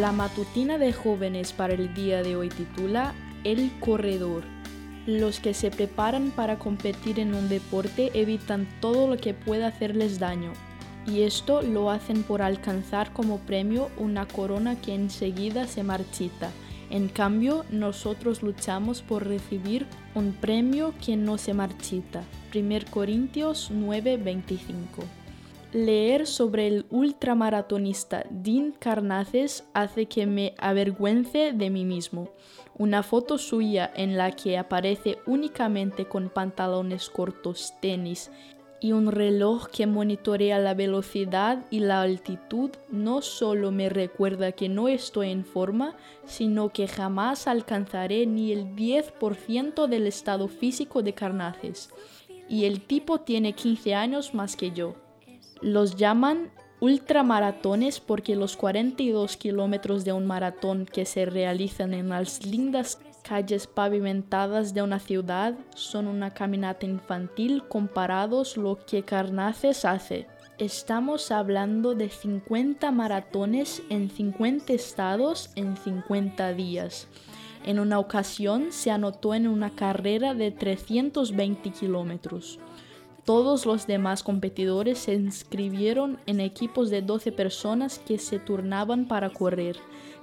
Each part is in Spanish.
La matutina de jóvenes para el día de hoy titula El corredor. Los que se preparan para competir en un deporte evitan todo lo que pueda hacerles daño, y esto lo hacen por alcanzar como premio una corona que enseguida se marchita. En cambio, nosotros luchamos por recibir un premio que no se marchita. 1 Corintios 9:25 Leer sobre el ultramaratonista Dean Carnaces hace que me avergüence de mí mismo. Una foto suya en la que aparece únicamente con pantalones cortos, tenis y un reloj que monitorea la velocidad y la altitud no solo me recuerda que no estoy en forma, sino que jamás alcanzaré ni el 10% del estado físico de Carnaces. Y el tipo tiene 15 años más que yo. Los llaman ultramaratones porque los 42 kilómetros de un maratón que se realizan en las lindas calles pavimentadas de una ciudad son una caminata infantil comparados lo que Carnaces hace. Estamos hablando de 50 maratones en 50 estados en 50 días. En una ocasión se anotó en una carrera de 320 kilómetros. Todos los demás competidores se inscribieron en equipos de 12 personas que se turnaban para correr.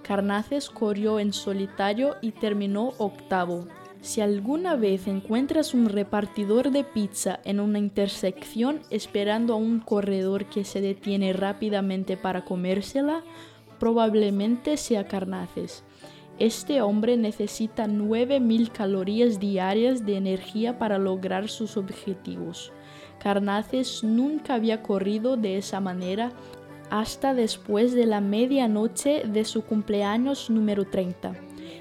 Carnaces corrió en solitario y terminó octavo. Si alguna vez encuentras un repartidor de pizza en una intersección esperando a un corredor que se detiene rápidamente para comérsela, probablemente sea Carnaces. Este hombre necesita 9.000 calorías diarias de energía para lograr sus objetivos. Carnaces nunca había corrido de esa manera hasta después de la medianoche de su cumpleaños número 30.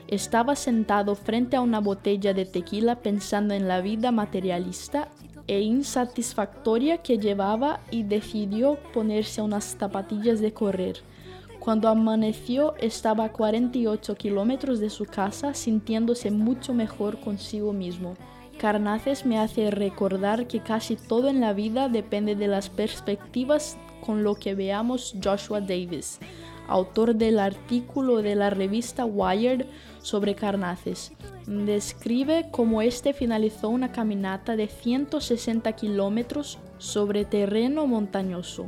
Estaba sentado frente a una botella de tequila pensando en la vida materialista e insatisfactoria que llevaba y decidió ponerse unas zapatillas de correr. Cuando amaneció estaba a 48 kilómetros de su casa sintiéndose mucho mejor consigo mismo. Carnaces me hace recordar que casi todo en la vida depende de las perspectivas con lo que veamos Joshua Davis, autor del artículo de la revista Wired sobre Carnaces. Describe cómo este finalizó una caminata de 160 kilómetros sobre terreno montañoso.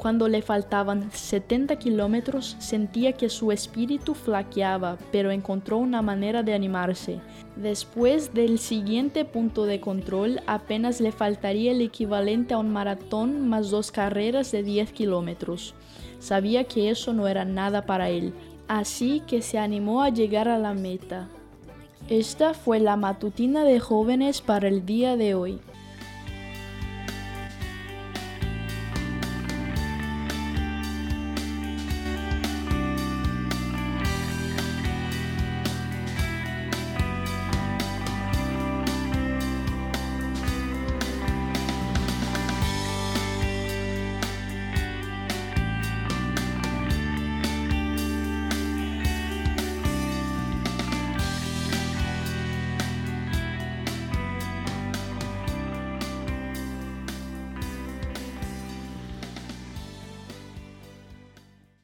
Cuando le faltaban 70 kilómetros sentía que su espíritu flaqueaba, pero encontró una manera de animarse. Después del siguiente punto de control apenas le faltaría el equivalente a un maratón más dos carreras de 10 kilómetros. Sabía que eso no era nada para él, así que se animó a llegar a la meta. Esta fue la matutina de jóvenes para el día de hoy.